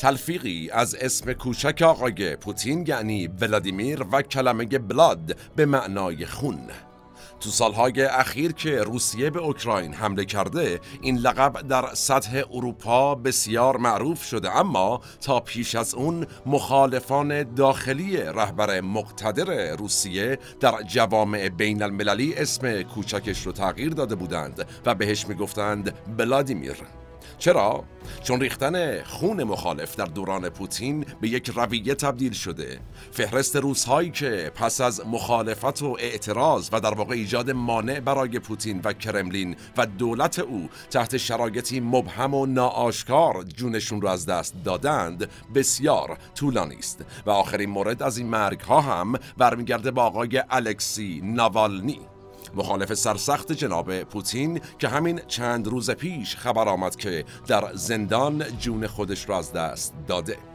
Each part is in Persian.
تلفیقی از اسم کوچک آقای پوتین یعنی ولادیمیر و کلمه بلاد به معنای خون. تو سالهای اخیر که روسیه به اوکراین حمله کرده این لقب در سطح اروپا بسیار معروف شده. اما تا پیش از اون مخالفان داخلی رهبر مقتدر روسیه در جوامع بین المللی اسم کوچکش رو تغییر داده بودند و بهش می‌گفتند بلادیمیر چرا؟ چون ریختن خون مخالف در دوران پوتین به یک رویه تبدیل شده. فهرست روزهایی که پس از مخالفت و اعتراض و در واقع ایجاد مانع برای پوتین و کرملین و دولت او تحت شرایطی مبهم و ناآشکار جونشون رو از دست دادند بسیار طولانی است. و آخرین مورد از این مرگ ها هم برمیگرده با آقای الکسی ناوالنی. مخالف سرسخت جناب پوتین که همین چند روز پیش خبر آمد که در زندان جون خودش را از دست داده.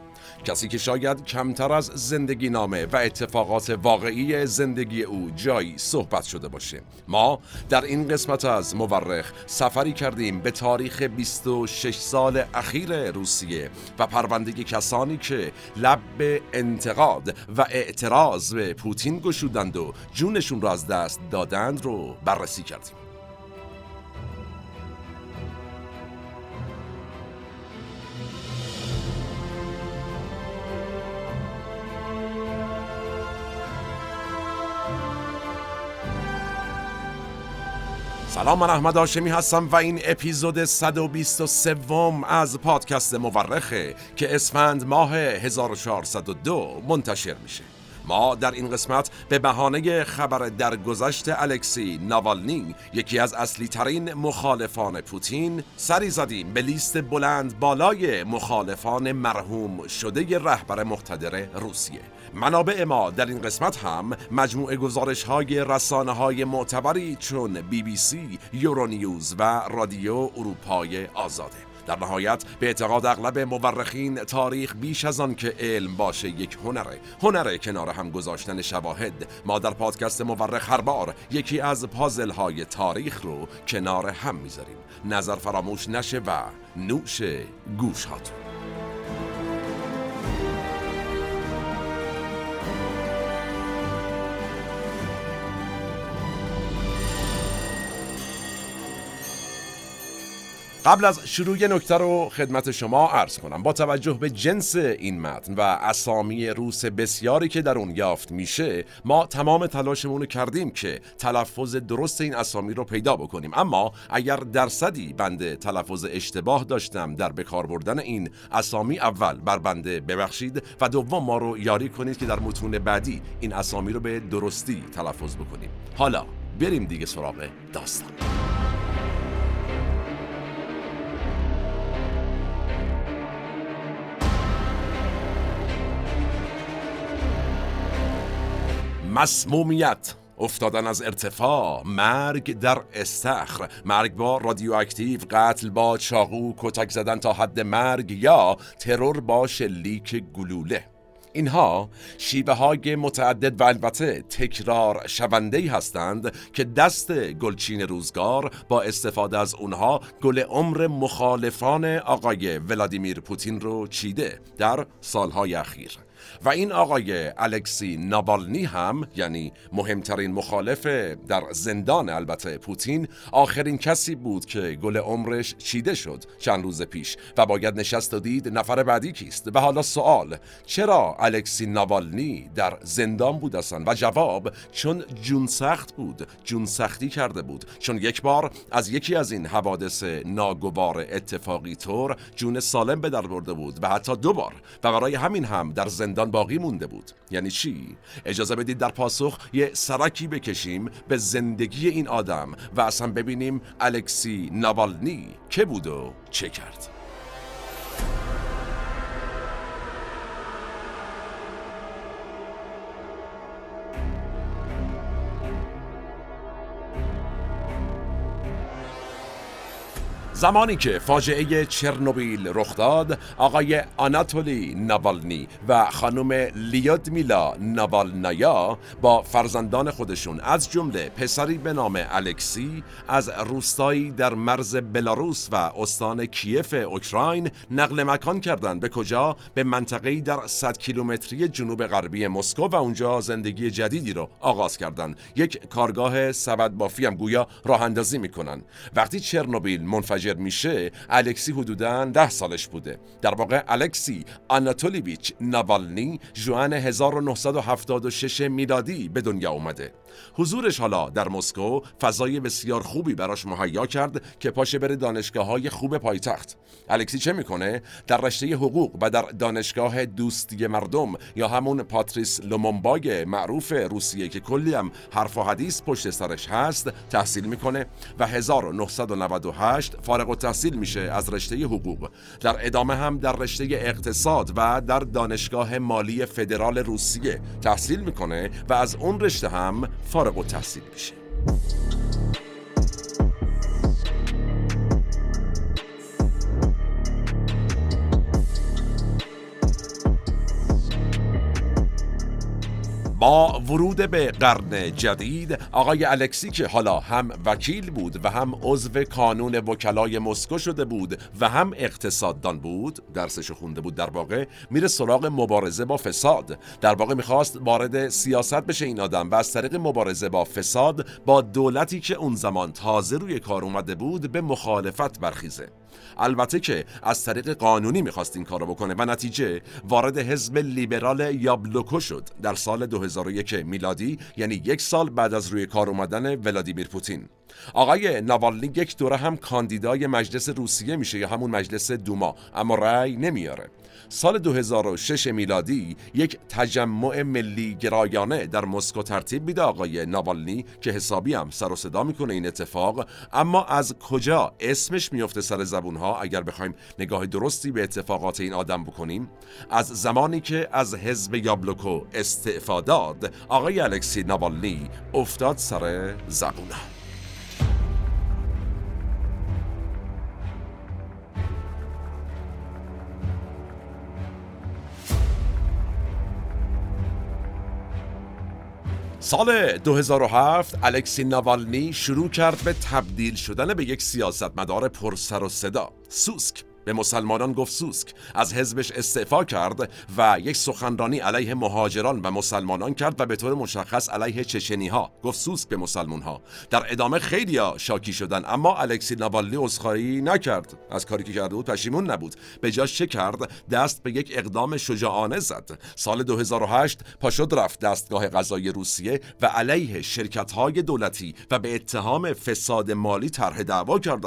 کسی که شاید کمتر از زندگی نامه و اتفاقات واقعی زندگی او جایی صحبت شده باشه. ما در این قسمت از مورخ سفری کردیم به تاریخ 26 سال اخیر روسیه و پرونده کسانی که لب انتقاد و اعتراض به پوتین گشودند و جونشون را از دست دادند رو بررسی کردیم. سلام من احمد آشمی هستم و این اپیزود 123 از پادکست مورخه که اسفند ماه 1402 منتشر میشه. ما در این قسمت به بهانه خبر درگذشت الکسی ناوالنی یکی از اصلی ترین مخالفان پوتین سری زدیم به لیست بلند بالای مخالفان مرحوم شده رهبر مقتدر روسیه. منابع ما در این قسمت هم مجموعه گزارش های رسانه های معتبری چون بی بی سی، یورونیوز و رادیو اروپای آزاده. در نهایت به اعتقاد اغلب مورخین تاریخ بیش از آن که علم باشه یک هنره. هنره کنار هم گذاشتن شواهد. ما در پادکست مورخ هر بار یکی از پازل های تاریخ رو کنار هم می‌ذاریم. نظر فراموش نشه و نوش گوش هاتون قبل از شروع نکته رو خدمت شما عرض کنم. با توجه به جنس این متن و اسامی روس بسیاری که در اون یافت میشه ما تمام تلاشمون رو کردیم که تلفظ درست این اسامی رو پیدا بکنیم. اما اگر درصدی بنده تلفظ اشتباه داشتم در بکار بردن این اسامی اول بر بنده ببخشید و دوم ما رو یاری کنید که در متون بعدی این اسامی رو به درستی تلفظ بکنیم. حالا بریم دیگه سراغ داستان. مسمومیت. افتادن از ارتفاع. مرگ در استخر. مرگ با رادیواکتیو قتل با چاقو کتک زدن تا حد مرگ یا ترور با شلیک گلوله. اینها شیوه های متعدد و البته تکرار شونده هستند که دست گلچین روزگار با استفاده از اونها گل عمر مخالفان آقای ولادیمیر پوتین رو چیده در سالهای اخیر. و این آقای الکسی نابالنی هم یعنی مهمترین مخالف در زندان البته پوتین آخرین کسی بود که گل عمرش چیده شد چند روز پیش و باید نشست و دید نفر بعدی کیست. و حالا سوال چرا الکسی ناوالنی در زندان بود اصلا؟ و جواب چون جون سخت بود جون سختی کرده بود. چون یک بار از یکی از این حوادث ناگوار اتفاقی طور جون سالم به در برده بود و حتی دو بار. و برای همین هم در زندان باقی مونده بود. یعنی چی؟ اجازه بدید در پاسخ یه سرکی بکشیم به زندگی این آدم و اصلا ببینیم الکسی ناوالنی که بود و چه کرد. زمانی که فاجعه چرنوبیل رخ داد آقای آناتولی ناوالنی و خانم لیادمیلا ناوالنایا با فرزندان خودشون از جمله پسری به نام الکسی از روستایی در مرز بلاروس و استان کیف اوکراین نقل مکان کردند. به کجا؟ به منطقه‌ای در 100 کیلومتری جنوب غربی مسکو و اونجا زندگی جدیدی رو آغاز کردند. یک کارگاه سبد بافی هم گویا راه اندازی می‌کنن وقتی چرنوبیل منفجر میشه الکسی حدودا ده سالش بوده. در واقع الکسی آناتولیویچ ناوالنی جوان 1976 میلادی به دنیا اومده. حضورش حالا در مسکو فضای بسیار خوبی براش مهیا کرد که پاشه بره دانشگاه های خوب پایتخت. الکسی چه می‌کنه؟ در رشته حقوق و در دانشگاه دوستی مردم یا همون پاتریس لومونباگ معروف روسیه که کلی هم حرف و حدیث پشت سرش هست تحصیل می‌کنه و 1998 فارغ التحصیل میشه از رشته حقوق. در ادامه هم در رشته اقتصاد و در دانشگاه مالی فدرال روسیه تحصیل می‌کنه و از اون رشته هم فارغ التحصیل میشه. ورود به قرن جدید آقای الکسی که حالا هم وکیل بود و هم عضو کانون وکلای مسکو شده بود و هم اقتصاددان بود درسش خونده بود در واقع میره سراغ مبارزه با فساد. در واقع می‌خواست وارد سیاست بشه این آدم و از طریق مبارزه با فساد با دولتی که اون زمان تازه روی کار اومده بود به مخالفت برخیزه. البته که از طریق قانونی می‌خواست این کارو بکنه و نتیجه وارد حزب لیبرال یابلوکو شد در سال 2001 میلادی یعنی یک سال بعد از روی کار اومدن ولادیمیر پوتین. آقای ناوالنی یک دوره هم کاندیدای مجلس روسیه میشه یا همون مجلس دوما اما رأی نمیاره. سال 2006 میلادی یک تجمع ملی گرایانه در مسکو ترتیب میده آقای ناوالنی که حسابی هم سر و صدا می‌کنه این اتفاق. اما از کجا اسمش میفته سر زبون ها اگر بخوایم نگاه درستی به اتفاقات این آدم بکنیم. از زمانی که از حزب یابلوکو استعفا داد آقای الکسی ناوالنی افتاد سر زبون ها سال 2007 الکسی ناوالنی شروع کرد به تبدیل شدن به یک سیاستمدار پرسر و صدا سوسک. به مسلمانان گفت سوسک. از حزبش استعفا کرد و یک سخنرانی علیه مهاجران و مسلمانان کرد و به طور مشخص علیه چچنی ها گفت سوسک به مسلمان ها در ادامه خیلی شاکی شدن اما الکسی ناوالنی عذرخواهی نکرد. از کاری که کرده بود پشیمون نبود. به جاش چه کرد؟ دست به یک اقدام شجاعانه زد. سال 2008 پاشد رفت دستگاه قضایی روسیه و علیه شرکت های دولتی و به اتهام فساد مالی طرح دعوا کرد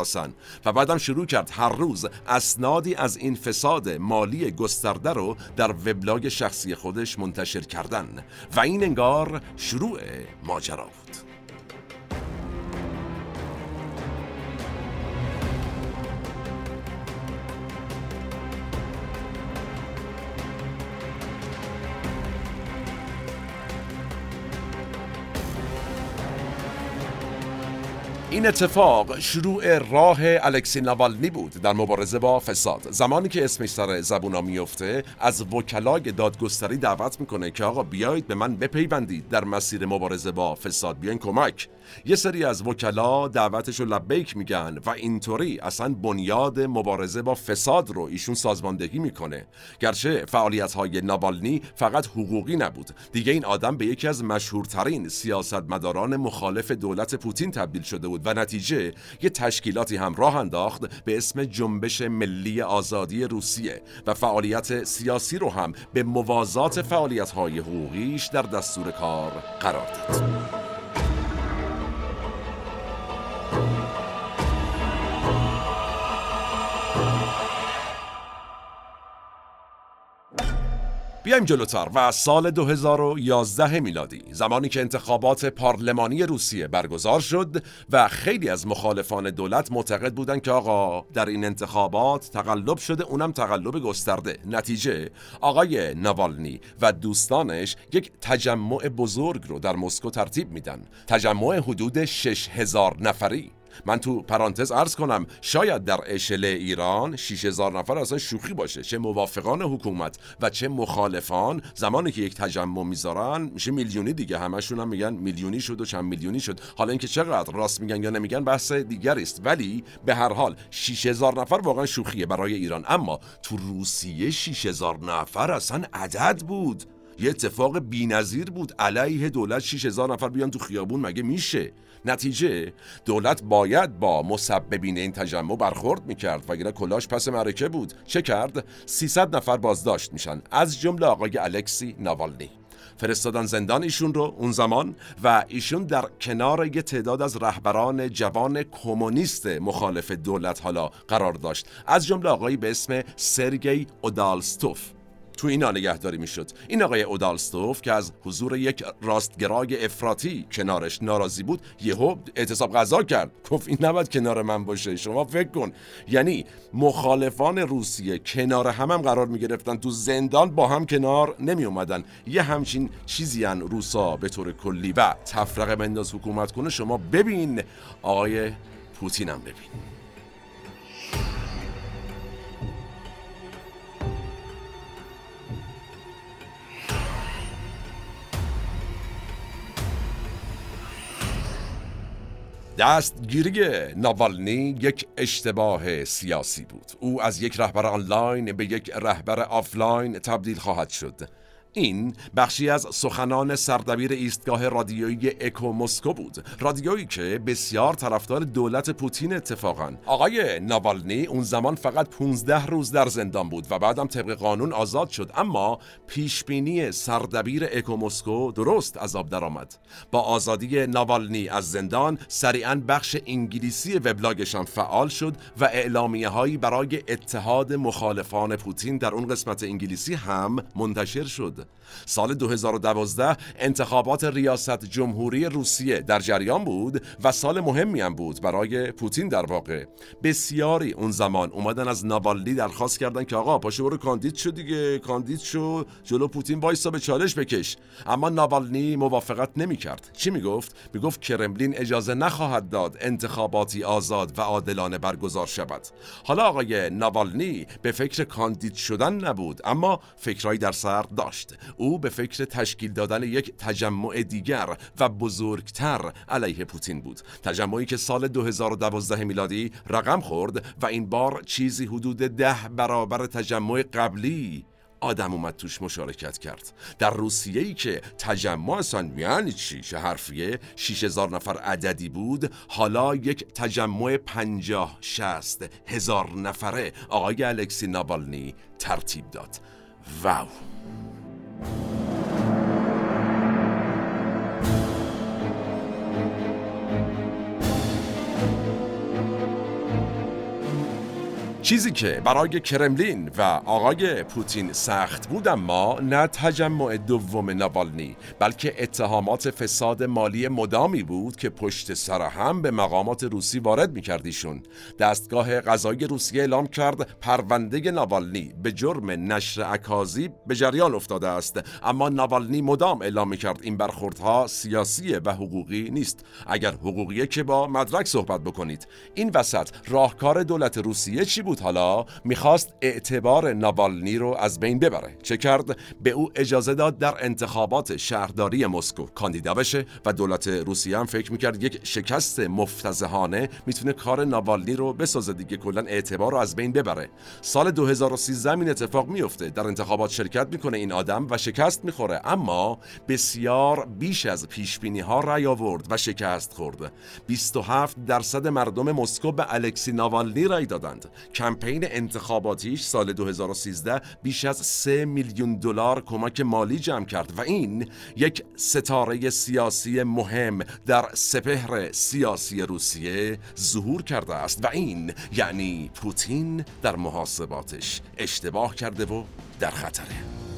و بعدم شروع کرد هر روز از اسنادی از این فساد مالی گسترده رو در وبلاگ شخصی خودش منتشر کردن. و این انگار شروع ماجرا بود. این اتفاق شروع راه الکسی ناوالنی بود در مبارزه با فساد. زمانی که اسمش سر زبونا میفته از وکلای دادگستری دعوت می‌کنه که آقا بیایید به من بپیوندید در مسیر مبارزه با فساد. بیاین کمک. یه سری از وکلا دعوتش رو لبیک میگن و اینطوری اصلا بنیاد مبارزه با فساد رو ایشون سازماندهی می‌کنه گرچه فعالیت های ناوالنی فقط حقوقی نبود دیگه این آدم به یکی از مشهورترین سیاستمداران مخالف دولت پوتین تبدیل شده بود و نتیجه یه تشکیلاتی هم راه انداخت به اسم جنبش ملی آزادی روسیه و فعالیت سیاسی رو هم به موازات فعالیت های حقوقیش در دستور کار قرار داد. بیایم جلوتر و سال 2011 میلادی زمانی که انتخابات پارلمانی روسیه برگزار شد و خیلی از مخالفان دولت معتقد بودند که آقا در این انتخابات تقلب شده اونم تقلب گسترده. نتیجه آقای نوالنی و دوستانش یک تجمع بزرگ رو در مسکو ترتیب میدن. تجمع حدود 6000 نفری. من تو پرانتز عرض کنم شاید در اشل ایران 6000 نفر اصلا شوخی باشه. چه موافقان حکومت و چه مخالفان. زمانی که یک تجمع می‌ذارن میشه میلیونی دیگه. همشون هم میگن میلیونی شد و چند میلیونی شد. حالا اینکه چقدر راست میگن یا نمیگن بحث دیگری است. ولی به هر حال 6000 نفر واقعا شوخیه برای ایران. اما تو روسیه 6000 نفر اصلا عدد بود. یه اتفاق بی‌نظیر بود. علیه دولت 6000 نفر بیان تو خیابون. مگه میشه؟ نتیجه دولت باید با مسببین این تجمع برخورد می‌کرد وگرنه کلاش پس معرکه بود. چه کرد؟ 300 نفر بازداشت میشن. از جمله آقای الکسی ناوالنی. فرستادن زندان ایشون رو اون زمان و ایشون در کنار یه تعداد از رهبران جوان کمونیست مخالف دولت حالا قرار داشت. از جمله آقایی به اسم سرگی اودالستوف. تو اینا نگهداری می‌شد. این آقای اودالستوف که از حضور یک راستگرای افراطی کنارش ناراضی بود یهو اعتصاب غذا کرد. گفت این نباید کنار من باشه شما فکر کن. یعنی مخالفان روسیه کنار هم هم قرار می‌گرفتن تو زندان با هم کنار نمی اومدن یه همچین چیزی ان روسا به طور کلی. و تفرقه بنداز حکومت کنه شما ببین آقای پوتین هم ببین. دستگیری ناوالنی یک اشتباه سیاسی بود. او از یک رهبر آنلاین به یک رهبر آفلاین تبدیل خواهد شد. این بخشی از سخنان سردبیر ایستگاه رادیویی اکو مسکو بود. رادیویی که بسیار طرفدار دولت پوتین اتفاقا. آقای ناوالنی اون زمان فقط 15 روز در زندان بود و بعدم طبق قانون آزاد شد. اما پیشبینی سردبیر اکو مسکو درست از آب درآمد. با آزادی ناوالنی از زندان سریعا بخش انگلیسی وبلاگشان فعال شد و اعلامیه هایی برای اتحاد مخالفان پوتین در اون قسمت انگلیسی هم منتشر شد. nada. سال 2012 انتخابات ریاست جمهوری روسیه در جریان بود و سال مهمی هم بود برای پوتین در واقع. بسیاری اون زمان اومدن از ناوالنی درخواست کردن که آقا پاشو برو کاندید شو دیگه کاندید شو جلو پوتین وایسا به چالش بکش. اما ناوالنی موافقت نمی‌کرد. چی می‌گفت؟ می‌گفت کرملین اجازه نخواهد داد انتخاباتی آزاد و عادلانه برگزار شود. حالا آقای ناوالنی به فکر کاندید شدن نبود اما فکرایی در سر داشت. او به فکر تشکیل دادن یک تجمع دیگر و بزرگتر علیه پوتین بود. تجمعی که سال 2012 میلادی رقم خورد و این بار چیزی حدود ده برابر تجمع قبلی آدم اومد توش مشارکت کرد. در روسیه ای که تجمع اصلا یعنی چی چه حرفیه 6000 نفر عددی بود حالا یک تجمع پنجاه شست هزار نفره. آقای الکسی نابالنی ترتیب داد. واو! フフフ。چیزی که برای کرملین و آقای پوتین سخت بود اما نه تجمع دوم ناوالنی بلکه اتهامات فساد مالی مدامی بود که پشت سر هم به مقامات روسی وارد میکردیشون. دستگاه قضایی روسیه اعلام کرد پرونده ناوالنی به جرم نشر اکاذیب به جریان افتاده است. اما ناوالنی مدام اعلام می‌کرد این برخوردها سیاسی و حقوقی نیست. اگر حقوقیه که با مدرک صحبت بکنید. این وسط راهکار دولت روسیه چی بود؟ حالا می‌خواست اعتبار ناوالنی رو از بین ببره. چه کرد؟ به او اجازه داد در انتخابات شهرداری مسکو کاندیدا بشه و دولت روسیه هم فکر می‌کرد یک شکست مفتزهانه می‌تونه کار ناوالنی رو بسازه دیگه کلا اعتبار رو از بین ببره. سال 2013 این اتفاق میفته در انتخابات شرکت می‌کنه این آدم و شکست می‌خوره. اما بسیار بیش از پیش بینی ها رأی آورد و شکست خورد. 27 درصد مردم مسکو به الکسی ناوالنی رأی دادند. کمپین انتخاباتیش سال 2013 بیش از 3 میلیون دلار کمک مالی جمع کرد و این یک ستاره سیاسی مهم در سپهر سیاسی روسیه ظهور کرده است و این یعنی پوتین در محاسباتش اشتباه کرده و در خطره.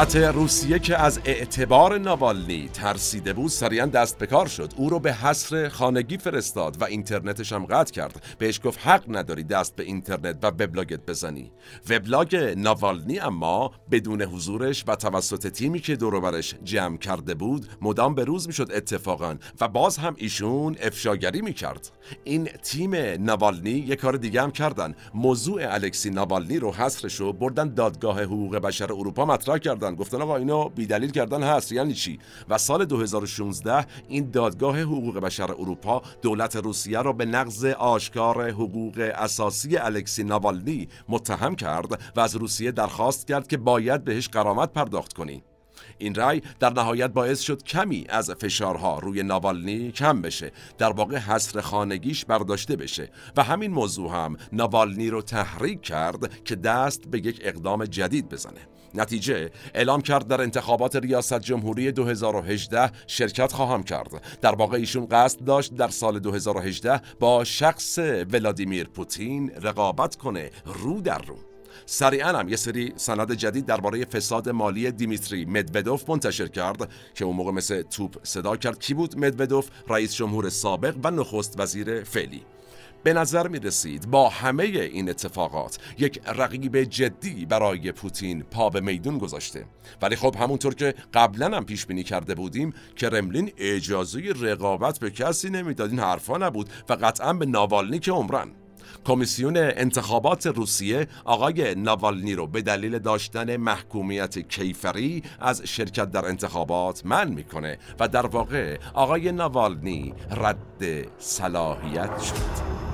دولت روسیه که از اعتبار ناوالنی ترسیده بود سریعا دست به کار شد. او رو به حصر خانگی فرستاد و اینترنتش هم قطع کرد. بهش گفت حق نداری دست به اینترنت و وبلاگت بزنی. وبلاگ ناوالنی اما بدون حضورش و توسط تیمی که دوروبرش جمع کرده بود مدام به روز می‌شد اتفاقا و باز هم ایشون افشاگری می‌کرد. این تیم ناوالنی یه کار دیگه هم کردن. موضوع الکسی ناوالنی رو حصرش رو بردن دادگاه حقوق بشر اروپا مطرح کردن. گفتن آقا اینو بیدلیل کردن هست یعنی چی؟ و سال 2016 این دادگاه حقوق بشر اروپا دولت روسیه را به نقض آشکار حقوق اساسی الکسی ناوالنی متهم کرد و از روسیه درخواست کرد که باید بهش قرامت پرداخت کنی. این رأی در نهایت باعث شد کمی از فشارها روی ناوالنی کم بشه در واقع حصر خانگیش برداشته بشه. و همین موضوع هم ناوالنی رو تحریک کرد که دست به یک اقدام جدید بزنه. نتیجه اعلام کرد در انتخابات ریاست جمهوری 2018 شرکت خواهم کرد. در واقع ایشون قصد داشت در سال 2018 با شخص ولادیمیر پوتین رقابت کنه رو در رو. سریعا هم یه سری سند جدید درباره فساد مالی دیمیتری مدودوف منتشر کرد که اون موقع مثل توپ صدا کرد. کی بود مدودوف؟ رئیس جمهور سابق و نخست وزیر فعلی. به نظر می رسید با همه این اتفاقات یک رقیب جدی برای پوتین پا به میدون گذاشته. ولی خب همونطور که قبلا هم پیش بینی کرده بودیم کرملین اجازه رقابت به کسی نمی‌داد. این حرفا نبود و قطعا به ناوالنی که عمرن کمیسیون انتخابات روسیه آقای ناوالنی رو به دلیل داشتن محکومیت کیفری از شرکت در انتخابات من می‌کنه و در واقع آقای ناوالنی رد صلاحیت شد.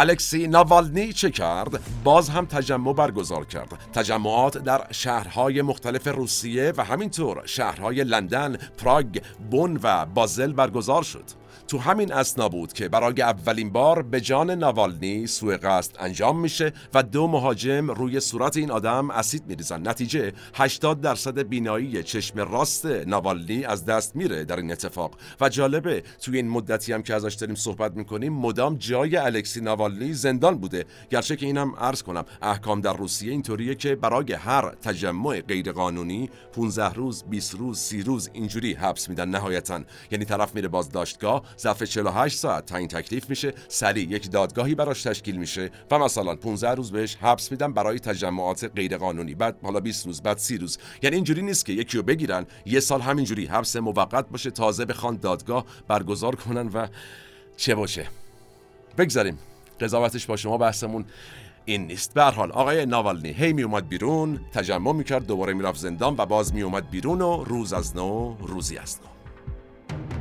الکسی ناوالنی چه کرد؟ باز هم تجمع برگزار کرد تجمعات در شهرهای مختلف روسیه و همینطور شهرهای لندن، پراگ، بون و بازل برگزار شد تو همین اسنا بود که برای اولین بار به جان ناوالنی سوء قصد انجام میشه و دو مهاجم روی صورت این آدم اسید میریزن. نتیجه 80 درصد بینایی چشم راست ناوالنی از دست میره در این اتفاق. و جالبه توی این مدتی هم که ازش داریم صحبت می‌کنیم مدام جای الکسی ناوالنی زندان بوده. گرچه که اینم عرض کنم احکام در روسیه اینطوریه که برای هر تجمع غیرقانونی 15 روز 20 روز 30 روز اینجوری حبس میدن نهایتا. یعنی طرف میره بازداشتگاه ظرف 48 ساعت تعیین تکلیف میشه سریع یک دادگاهی براش تشکیل میشه و مثلا 15 روز بهش حبس میدن برای تجمعات غیرقانونی. بعد حالا 20 روز بعد 30 روز. یعنی اینجوری نیست که یکی رو بگیرن یه سال همینجوری حبس موقت باشه تازه بخوان دادگاه برگزار کنن و چه باشه. بگذاریم. قضاوتش با شما بحثمون این نیست. به حال آقای ناوالنی هی می اومد بیرون تجمع می‌کرد دوباره می‌رفت زندان و باز می اومد بیرون و روز از نو روزی از نو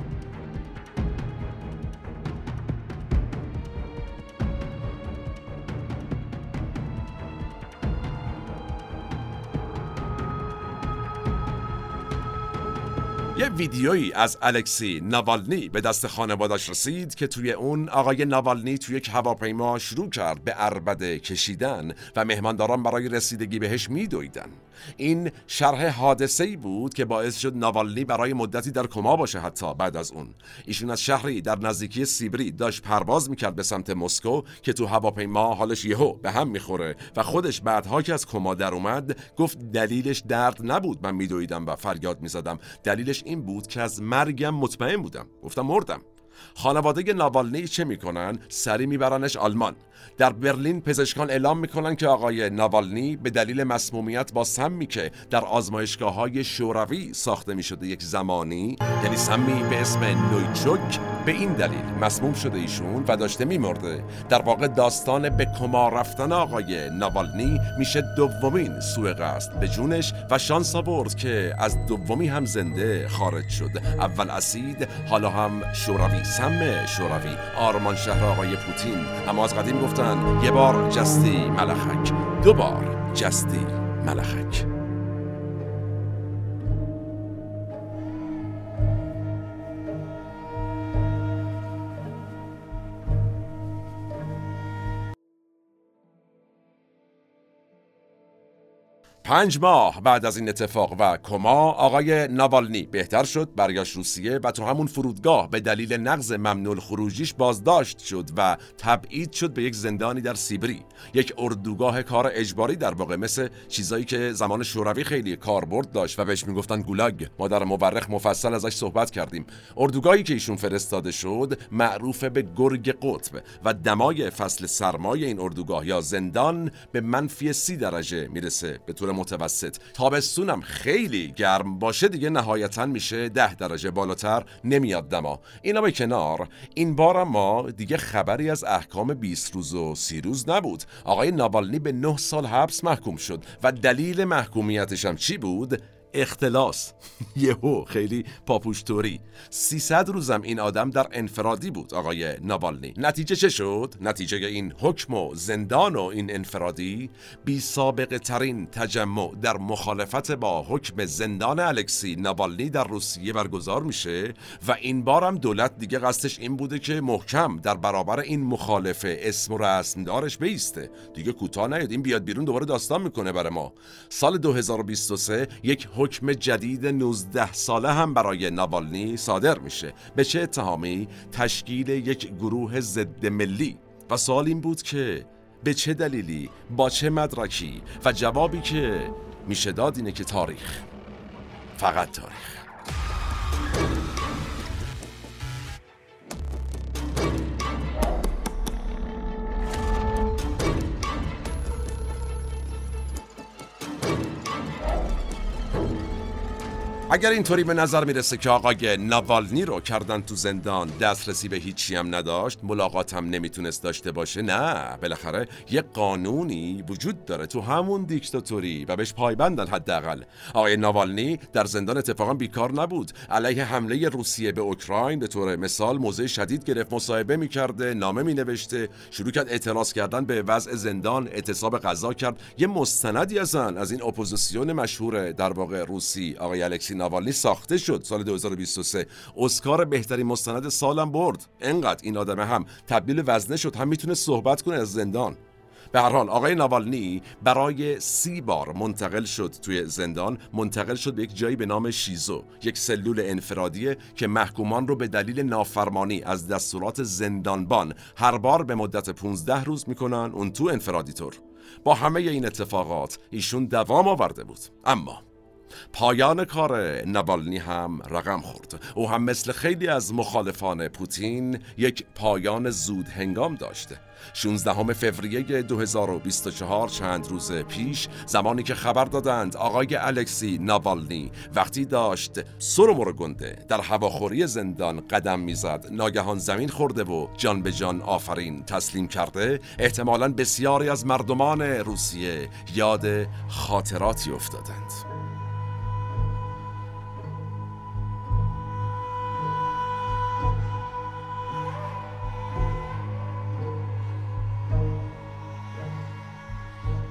یه ویدیویی از الکسی ناوالنی به دست خانوادش رسید که توی اون آقای ناوالنی توی یک هواپیما شروع کرد به اربده کشیدن و مهمانداران برای رسیدگی بهش میدویدن. این شرح حادثه ای بود که باعث شد ناوالنی برای مدتی در کما باشه حتی بعد از اون. ایشون از شهری در نزدیکی سیبری داشت پرواز می‌کرد به سمت مسکو که تو هواپیما حالش یهو به هم می‌خوره و خودش بعدها که از کما در اومد گفت دلیلش درد نبود من میدویدم و فریاد می‌زدم. دلیلش این بود که از مرگم مطمئن بودم گفتم مردم خانواده ناوالنی چه می‌کنن؟ سری میبرنش آلمان در برلین پزشکان اعلام می‌کنن که آقای ناوالنی به دلیل مسمومیت با سمی که در آزمایشگاه های شوروی ساخته می‌شده یک زمانی یعنی سمی به اسم نویچوک به این دلیل مسموم شده ایشون و داشته میمرده. در واقع داستان به کما رفتن آقای ناوالنی میشه دومین سوء قصد. به جونش و شانس آورد که از دومی هم زنده خارج شد. اول اسید حالا هم شوروی سم شوروی. آرمان شهر آقای پوتین. اما از قدیم گفتن یه بار جستی ملخک. دو بار جستی ملخک. پنج ماه بعد از این اتفاق و کما آقای ناوالنی بهتر شد برگشت روسیه و تو همون فرودگاه به دلیل نقض ممنوع خروجیش بازداشت شد و تبعید شد به یک زندانی در سیبری. یک اردوگاه کار اجباری در واقع مثل چیزایی که زمان شوروی خیلی کاربرد داشت و بهش می‌گفتن گولاگ. ما در مورخ مفصل ازش صحبت کردیم. اردوگاهی که ایشون فرستاده شد معروف به گرگ قطب و دمای فصل سرمای این اردوگاه یا زندان به منفی سی درجه می‌رسه. به طور متوسط. تابستونم خیلی گرم باشه دیگه نهایتا میشه ده درجه بالاتر. نمیاد دما. اینا به کنار. این بار ما دیگه خبری از احکام 20 روز و 30 روز نبود. آقای نابالنی به 9 سال حبس محکوم شد و دلیل محکومیتش هم چی بود؟ اختلاس. یهو خیلی پاپوشتوری. 300 روزم این آدم در انفرادی بود آقای نابالنی. نتیجه چه شد؟ نتیجه این حکم و زندان و این انفرادی بی سابقه ترین تجمع در مخالفت با حکم زندان الکسی نابالنی در روسیه برگزار میشه و این بارم دولت دیگه قصدش این بوده که محکم در برابر این مخالفه اسم و رسمدارش بیسته. دیگه کوتاه نیاد این بیاد بیرون دوباره داستان می‌کنه برای ما. سال 2023 یک حکم جدید 19 ساله هم برای ناوالنی صادر میشه. به چه اتهامی؟ تشکیل یک گروه ضد ملی. و سوال این بود که به چه دلیلی با چه مدرکی؟ و جوابی که میشه داد اینه که تاریخ. فقط تاریخ. اگر اینطوری به نظر می‌رسه که آقای ناوالنی رو کردن تو زندان دسترسی به هیچی هم نداشت ملاقات هم نمی‌تونست داشته باشه نه. بالاخره یه قانونی وجود داره تو همون دیکتاتوری و بهش پایبندن حداقل. آقای ناوالنی در زندان اتفاقا بیکار نبود. علیه حمله روسیه به اوکراین به طور مثال موضع شدید گرفت مصاحبه می‌کرده نامه مینوشته شروع کرد اعتراض کردن به وضع زندان اعتصاب غذا کرد. یه مستندی ازن از این اپوزیسیون مشهور در واقع روسی آقای الکسی ناوالنی ساخته شد سال 2023 اسکار بهترین مستند سالم برد. انقدر این آدم هم تبدیل وزنه شد هم می‌تونه صحبت کنه از زندان. به هر حال آقای ناوالنی برای سی بار منتقل شد توی زندان منتقل شد به یک جایی به نام شیزو یک سلول انفرادیه که محکومان رو به دلیل نافرمانی از دستورات زندانبان هر بار به مدت 15 روز می‌کنن اون تو انفرادی طور. با همه این اتفاقات ایشون دوام آورده بود. اما پایان کار نوالنی هم رقم خورد. او هم مثل خیلی از مخالفان پوتین یک پایان زود هنگام داشته 16 فوریه 2024 چند روز پیش زمانی که خبر دادند آقای الکسی ناوالنی وقتی داشت سر و گنده در هواخوری زندان قدم می‌زد ناگهان زمین خورده و جان به جان آفرین تسلیم کرده احتمالا بسیاری از مردمان روسیه یاد خاطراتی افتادند.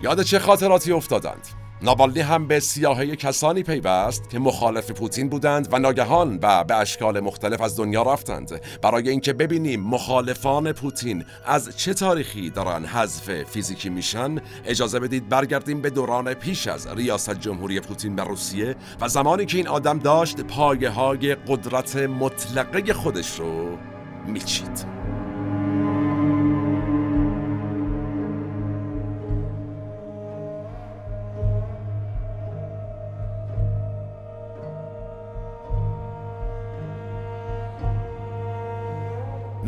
یاد چه خاطراتی افتادند؟ نابالنی هم به سیاهه کسانی پیوست که مخالف پوتین بودند و ناگهان و به اشکال مختلف از دنیا رفتند. برای اینکه ببینیم مخالفان پوتین از چه تاریخی دارن حذف فیزیکی میشن اجازه بدید برگردیم به دوران پیش از ریاست جمهوری پوتین به روسیه و زمانی که این آدم داشت پایه های قدرت مطلقه خودش رو میچید.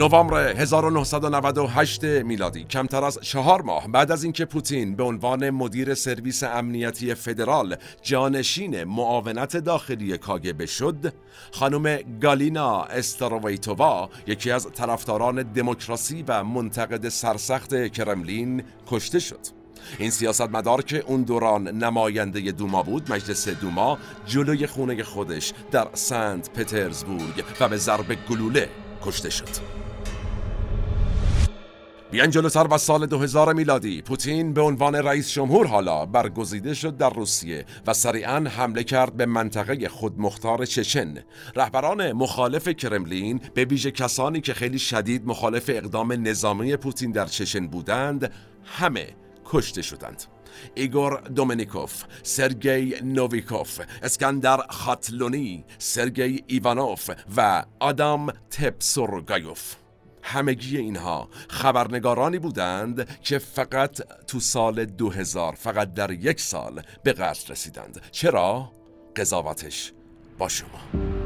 نوامبر 1998 میلادی کمتر از چهار ماه بعد از اینکه پوتین به عنوان مدیر سرویس امنیتی فدرال جانشین معاونت داخلی کاگبه شد خانم گالینا استارویتووا یکی از طرفداران دموکراسی و منتقد سرسخت کرملین کشته شد. این سیاستمدار که اون دوران نماینده دوما بود مجلس دوما جلوی خونه خودش در سنت پترزبورگ و به ضرب گلوله کشته شد. بیان جلوتر و سال 2000 میلادی پوتین به عنوان رئیس جمهور حالا برگزیده شد در روسیه و سریعا حمله کرد به منطقه خودمختار چچن. رهبران مخالف کرملین به ویژه کسانی که خیلی شدید مخالف اقدام نظامی پوتین در چچن بودند همه کشته شدند. ایگور دومینیکوف، سرگی نویکوف، اسکندر خاتلونی، سرگی ایوانوف و آدام تپسورگایوف. همگی اینها خبرنگارانی بودند که فقط تو سال 2000 فقط در یک سال به قتل رسیدند چرا؟ قضاوتش با شما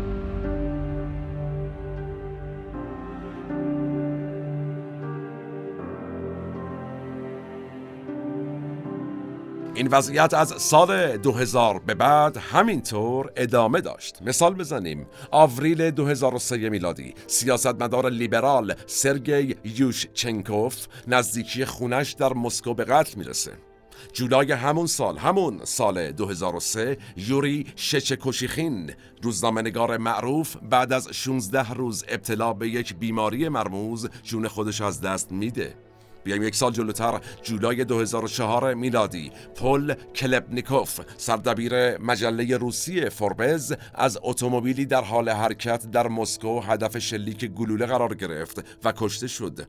این وضعیت از سال 2000 به بعد همینطور ادامه داشت. مثال بزنیم. آوریل 2003 میلادی سیاستمدار لیبرال سرگی یوشچنکوف نزدیکی خونش در مسکو به قتل می‌رسه. جولای همون سال همون سال 2003 یوری شچکوشیخین روزنامه‌نگار معروف بعد از 16 روز ابتلا به یک بیماری مرموز جون خودش از دست میده. بیایم یک سال جلوتر. جولای 2004 میلادی. پل کلبنیکوف سردبیر مجله روسی فوربز از اتومبیلی در حال حرکت در مسکو هدف شلیک گلوله قرار گرفت و کشته شد.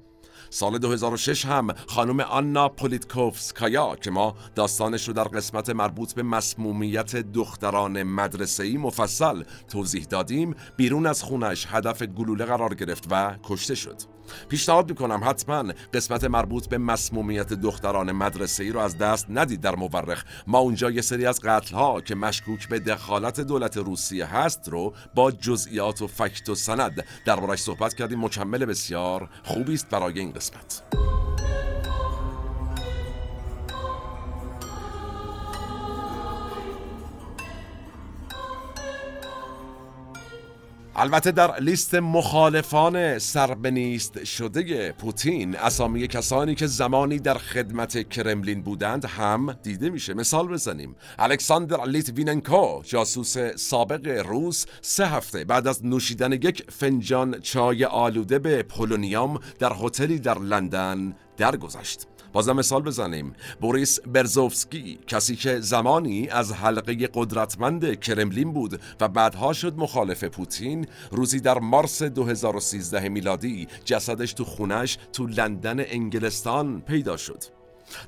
سال 2006 هم خانم آنا پولیتکوفسکایا که ما داستانش رو در قسمت مربوط به مسمومیت دختران مدرسه‌ای مفصل توضیح دادیم بیرون از خونش هدف گلوله قرار گرفت و کشته شد. پیشنهاد می‌کنم حتما قسمت مربوط به مسمومیت دختران مدرسه ای رو از دست ندید در مورخ. ما اونجا یه سری از قتل ها که مشکوک به دخالت دولت روسیه هست رو با جزئیات و فکت و سند دربارش صحبت کردیم. مکمل بسیار خوبی است برای این قسمت. البته در لیست مخالفان سربه‌نیست شده پوتین اسامی کسانی که زمانی در خدمت کرملین بودند هم دیده میشه. مثال بزنیم. الکساندر لیتویننکو جاسوس سابق روس سه هفته بعد از نوشیدن یک فنجان چای آلوده به پولونیوم در هتلی در لندن درگذشت. بازم مثال بزنیم. بوریس برزوفسکی کسی که زمانی از حلقه قدرتمند کرملین بود و بعدها شد مخالف پوتین روزی در مارس 2013 میلادی جسدش تو خونش تو لندن انگلستان پیدا شد.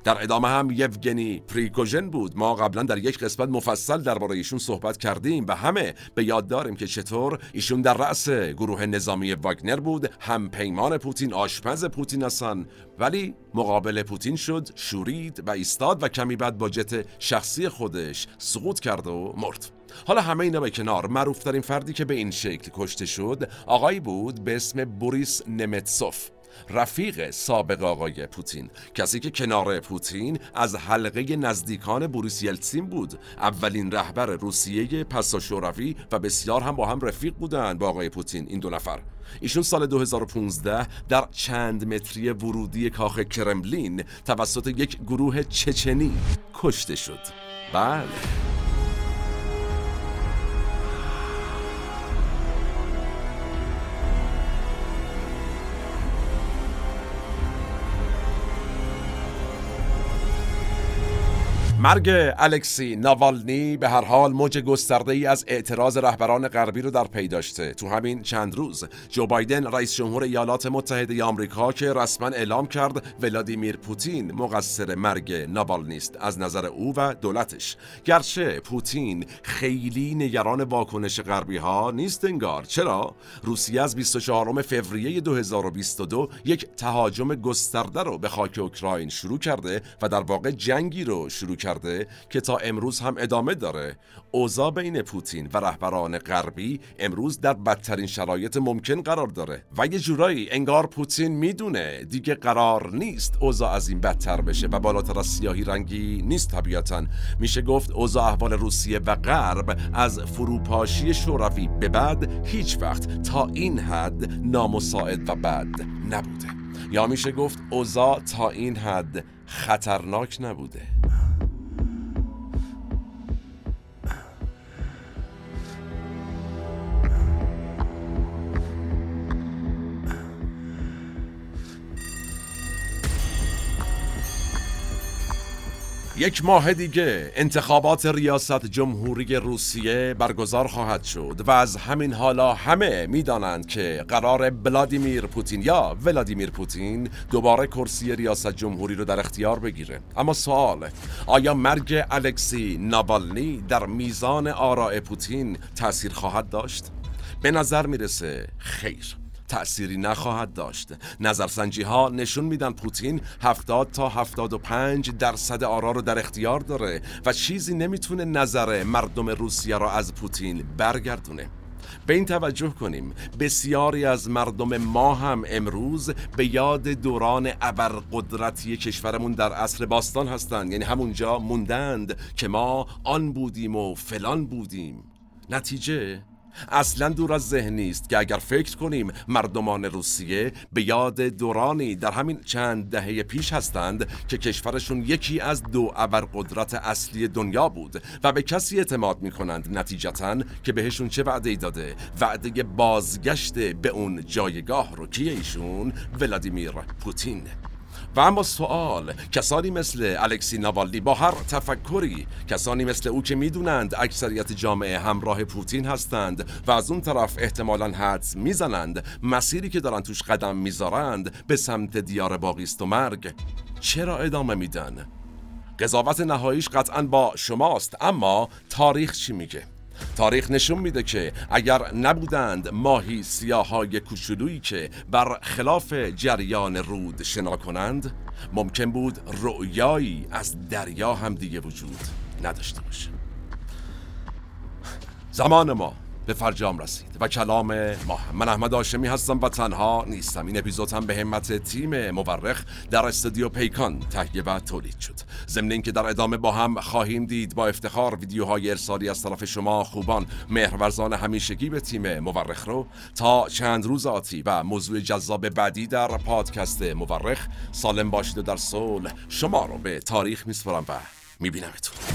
در ادامه هم یوگنی پریگوژن بود. ما قبلا در یک قسمت مفصل درباره ایشون صحبت کردیم و همه به یاد داریم که چطور ایشون در رأس گروه نظامی واگنر بود. هم پیمان پوتین آشپز پوتین هستن ولی مقابل پوتین شد شورید و ایستاد و کمی بعد با جت شخصی خودش سقوط کرد و مرد. حالا همه اینا به کنار. معروفترین فردی که به این شکل کشته شد آقایی بود به اسم بوریس نمتسوف. رفیق سابق آقای پوتین. کسی که کنار پوتین از حلقه نزدیکان بوریس یلتسین بود. اولین رهبر روسیه پسا شوروی و بسیار هم با هم رفیق بودند با آقای پوتین این دو نفر. ایشون سال 2015 در چند متری ورودی کاخ کرملین توسط یک گروه چچنی کشته شد. بله. مرگ الکسی ناوالنی به هر حال موج گسترده ای از اعتراض رهبران غربی رو در پی داشته. تو همین چند روز جو بایدن رئیس جمهور ایالات متحده آمریکا که رسما اعلام کرد ولادیمیر پوتین مقصر مرگ ناوالنی است. از نظر او و دولتش گرچه پوتین خیلی نگران واکنش غربی ها نیست انگار. چرا؟ روسیه از 24 فوریه 2022 یک تهاجم گسترده رو به خاک اوکراین شروع کرده و در واقع جنگی رو شروع کرده کرده که تا امروز هم ادامه داره. اوضاع بین پوتین و رهبران غربی امروز در بدترین شرایط ممکن قرار داره. و یه جورایی انگار پوتین می‌دونه دیگه قرار نیست اوضاع از این بدتر بشه و بالاتر از سیاهی رنگی نیست طبیعتا. میشه گفت اوضاع احوال روسیه و غرب از فروپاشی شوروی به بعد هیچ وقت تا این حد نامساعد و بد نبوده. یا میشه گفت اوضاع تا این حد خطرناک نبوده. یک ماه دیگه انتخابات ریاست جمهوری روسیه برگزار خواهد شد و از همین حالا همه می‌دانند که قرار بلادیمیر پوتین یا ولادیمیر پوتین دوباره کرسی ریاست جمهوری رو در اختیار بگیره. اما سوال آیا مرگ الکسی ناوالنی در میزان آراء پوتین تاثیر خواهد داشت؟ به نظر می‌رسه خیر. تأثیری نخواهد داشت. نظرسنجی ها نشون میدن پوتین 70 تا 75 درصد آرا رو در اختیار داره و چیزی نمی‌تونه نظر مردم روسیه را از پوتین برگردونه. به این توجه کنیم. بسیاری از مردم ما هم امروز به یاد دوران ابرقدرتی کشورمون در عصر باستان هستند. یعنی همونجا موندند که ما آن بودیم و فلان بودیم. نتیجه؟ اصلا دور از ذهنی است که اگر فکر کنیم مردمان روسیه به یاد دورانی در همین چند دهه پیش هستند که کشورشون یکی از دو ابرقدرت اصلی دنیا بود و به کسی اعتماد می کنند نتیجتا که بهشون چه وعده داده؟ وعده بازگشت به اون جایگاه رو. کیه ایشون؟ ولادیمیر پوتین. و اما سوال کسانی مثل الکسی ناوالنی با هر تفکری کسانی مثل او که می‌دونند اکثریت جامعه همراه پوتین هستند و از اون طرف احتمالا حدس می‌زنند مسیری که دارن توش قدم می‌ذارند به سمت دیار باقیست و مرگ چرا ادامه میدن؟ قضاوت نهاییش قطعا با شماست اما تاریخ چی میگه؟ تاریخ نشون میده که اگر نبودند ماهی سیاهای کوچولویی که بر خلاف جریان رود شنا کنند ممکن بود رؤیایی از دریا هم دیگه وجود نداشته باشه. زمان ما به فرجام رسید و کلام ما من احمد آشمی هستم و تنها نیستم. این اپیزود هم به همت تیم مورخ در استودیو پیکان تهیه و تولید شد. ضمن اینکه در ادامه با هم خواهیم دید با افتخار ویدیوهای ارسالی از طرف شما خوبان مهرورزان همیشگی به تیم مورخ رو تا چند روز آتی و موضوع جذاب بعدی در پادکست مورخ سالم باشید و در صلح شما رو به تاریخ میسپرم و میبینمتون.